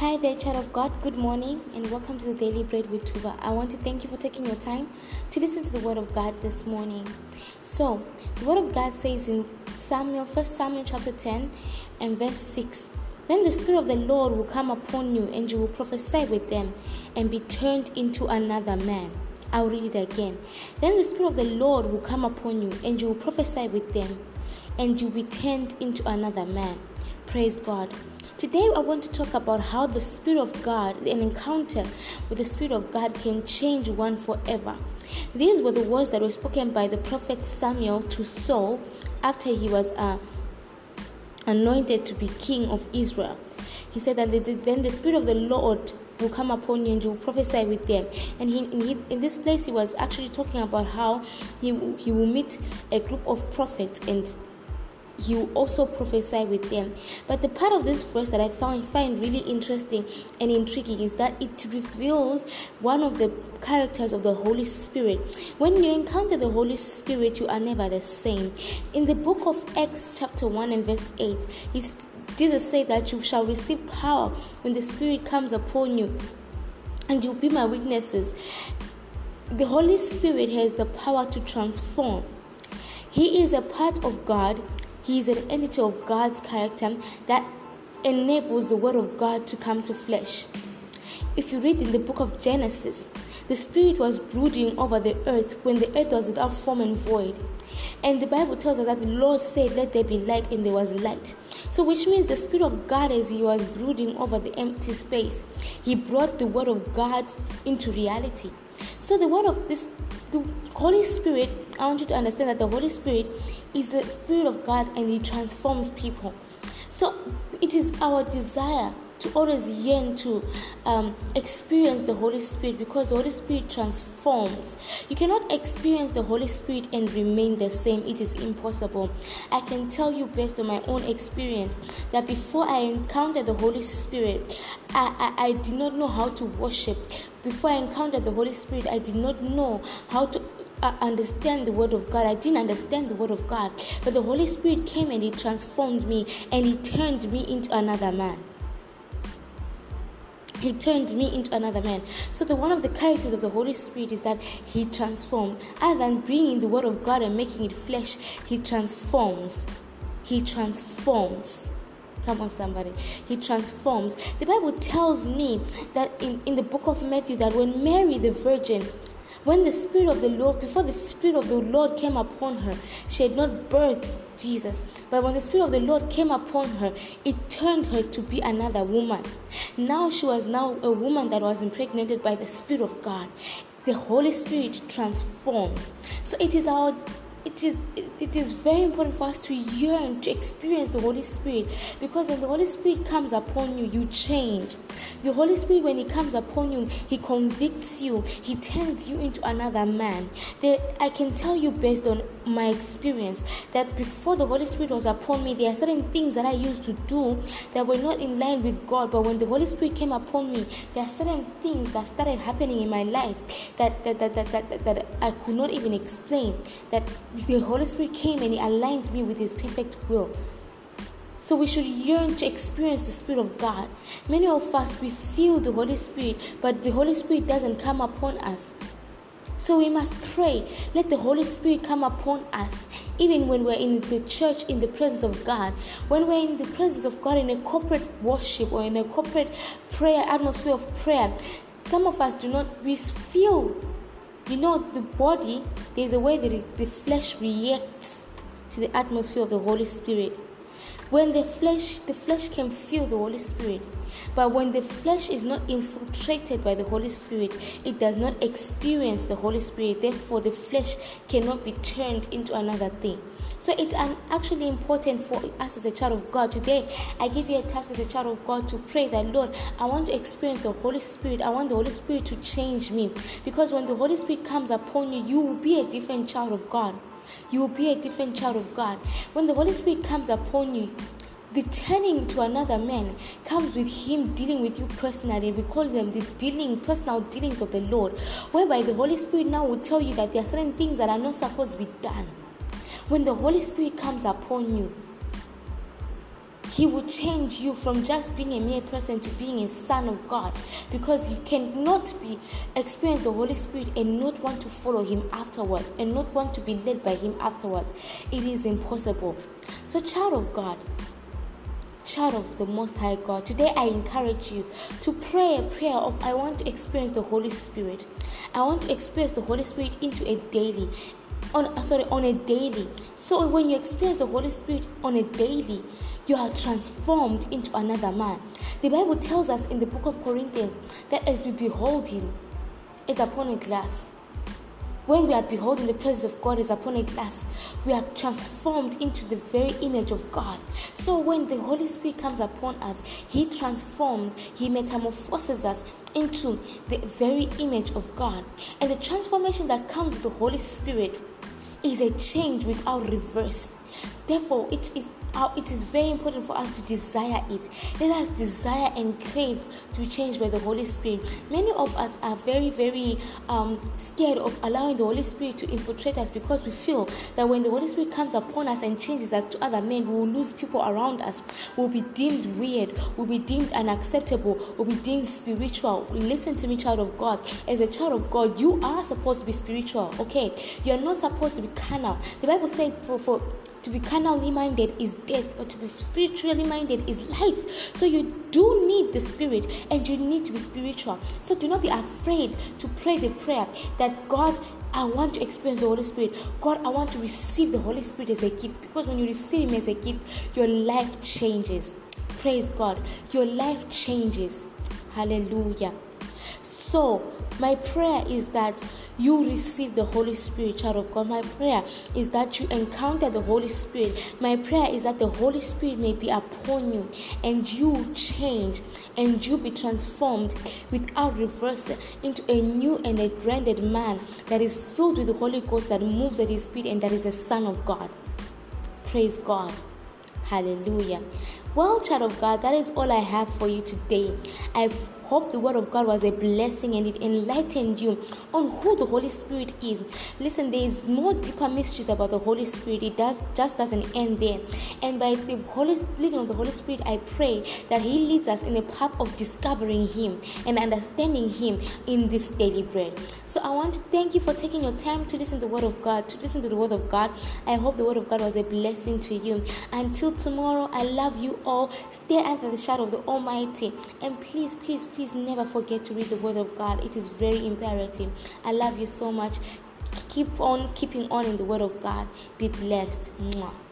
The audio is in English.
Hi there, child of God. Good morning and welcome to the Daily Bread with Tuva. I want to thank you for taking your time to listen to the Word of God this morning. So, the Word of God says in Samuel, 1 Samuel chapter 10 and verse 6 Then the Spirit of the Lord will come upon you, and you will prophesy with them and be turned into another man. I'll read it again. Then the Spirit of the Lord will come upon you, and you will prophesy with them, and you will be turned into another man. Praise God. Today, I want to talk about how the Spirit of God, an encounter with the Spirit of God, can change one forever. These were the words that were spoken by the prophet Samuel to Saul after he was uh, anointed to be king of Israel. He said that then the Spirit of the Lord will come upon you and you will prophesy with them. And he, in, he, in this place, he was actually talking about how he, he will meet a group of prophets and you also prophesy with them. But the part of this verse that I found find really interesting and intriguing is that it reveals one of the characters of the Holy Spirit. When you encounter the Holy Spirit, you are never the same. In the book of Acts, chapter 1 and verse 8, Jesus said that you shall receive power when the Spirit comes upon you, and you'll be my witnesses. The Holy Spirit has the power to transform. He is a part of God he is an entity of God's character that enables the Word of God to come to flesh. If you read in the book of Genesis, the Spirit was brooding over the earth when the earth was without form and void. And the Bible tells us that the Lord said, Let there be light, and there was light. So, which means the Spirit of God, as He was brooding over the empty space, He brought the Word of God into reality. So, the Word of this, the Holy Spirit, I want you to understand that the Holy Spirit is the Spirit of God and He transforms people. So it is our desire to always yearn to um, experience the Holy Spirit because the Holy Spirit transforms. You cannot experience the Holy Spirit and remain the same, it is impossible. I can tell you based on my own experience that before I encountered the Holy Spirit, I, I, I did not know how to worship. Before I encountered the Holy Spirit, I did not know how to understand the word of God. I didn't understand the word of God. But the Holy Spirit came and He transformed me and He turned me into another man. He turned me into another man. So the one of the characters of the Holy Spirit is that He transformed. Other than bringing the word of God and making it flesh, He transforms. He transforms. Come on, somebody. He transforms. The Bible tells me that in, in the book of Matthew that when Mary the Virgin when the Spirit of the Lord, before the Spirit of the Lord came upon her, she had not birthed Jesus. But when the Spirit of the Lord came upon her, it turned her to be another woman. Now she was now a woman that was impregnated by the Spirit of God. The Holy Spirit transforms. So it is our it is it is very important for us to yearn to experience the Holy Spirit because when the Holy Spirit comes upon you, you change. The Holy Spirit, when He comes upon you, He convicts you, He turns you into another man. I can tell you based on my experience that before the Holy Spirit was upon me, there are certain things that I used to do that were not in line with God. But when the Holy Spirit came upon me, there are certain things that started happening in my life that that, that, that, that, that I could not even explain. That the Holy Spirit came and He aligned me with His perfect will. So we should yearn to experience the Spirit of God. Many of us, we feel the Holy Spirit, but the Holy Spirit doesn't come upon us. So we must pray, let the Holy Spirit come upon us, even when we're in the church in the presence of God. When we're in the presence of God in a corporate worship or in a corporate prayer atmosphere of prayer, some of us do not we feel you know, the body, there's a way that the flesh reacts to the atmosphere of the Holy Spirit. When the flesh, the flesh can feel the Holy Spirit, but when the flesh is not infiltrated by the Holy Spirit, it does not experience the Holy Spirit. Therefore, the flesh cannot be turned into another thing. So it's an, actually important for us as a child of God. Today, I give you a task as a child of God to pray that, Lord, I want to experience the Holy Spirit. I want the Holy Spirit to change me. Because when the Holy Spirit comes upon you, you will be a different child of God. You will be a different child of God. When the Holy Spirit comes upon you, the turning to another man comes with him dealing with you personally. We call them the dealing, personal dealings of the Lord, whereby the Holy Spirit now will tell you that there are certain things that are not supposed to be done. When the Holy Spirit comes upon you, He will change you from just being a mere person to being a son of God because you cannot be experience the Holy Spirit and not want to follow him afterwards and not want to be led by him afterwards. It is impossible. So, child of God, child of the Most High God, today I encourage you to pray a prayer of I want to experience the Holy Spirit. I want to experience the Holy Spirit into a daily, on uh, sorry, on a daily. So when you experience the Holy Spirit on a daily, you are transformed into another man. The Bible tells us in the book of Corinthians that as we behold Him, it's upon a glass, when we are beholding the presence of God as upon a glass, we are transformed into the very image of God. So when the Holy Spirit comes upon us, He transforms, He metamorphoses us into the very image of God. And the transformation that comes with the Holy Spirit is a change without reverse. Therefore, it is it is very important for us to desire it. Let us desire and crave to be changed by the Holy Spirit. Many of us are very, very um, scared of allowing the Holy Spirit to infiltrate us because we feel that when the Holy Spirit comes upon us and changes us to other men, we will lose people around us. We'll be deemed weird. We'll be deemed unacceptable. We'll be deemed spiritual. Listen to me, child of God. As a child of God, you are supposed to be spiritual. Okay, you're not supposed to be carnal. The Bible said for for to be carnally minded is death, but to be spiritually minded is life. So you do need the spirit and you need to be spiritual. So do not be afraid to pray the prayer that God I want to experience the Holy Spirit. God, I want to receive the Holy Spirit as a gift because when you receive Him as a gift, your life changes. Praise God. Your life changes. Hallelujah. So, my prayer is that you receive the Holy Spirit, child of God. My prayer is that you encounter the Holy Spirit. My prayer is that the Holy Spirit may be upon you and you change and you be transformed without reverse into a new and a branded man that is filled with the Holy Ghost that moves at his speed and that is a son of God. Praise God. Hallelujah. Well, child of God, that is all I have for you today. I hope the word of God was a blessing and it enlightened you on who the Holy Spirit is. Listen, there is more deeper mysteries about the Holy Spirit. It does just doesn't end there. And by the Holy leading of the Holy Spirit, I pray that He leads us in the path of discovering Him and understanding Him in this daily bread. So I want to thank you for taking your time to listen to the word of God, to listen to the word of God. I hope the word of God was a blessing to you. Until tomorrow, I love you all. Stay under the shadow of the Almighty. And please, please, please never forget to read the Word of God. It is very imperative. I love you so much. Keep on keeping on in the Word of God. Be blessed. Mwah.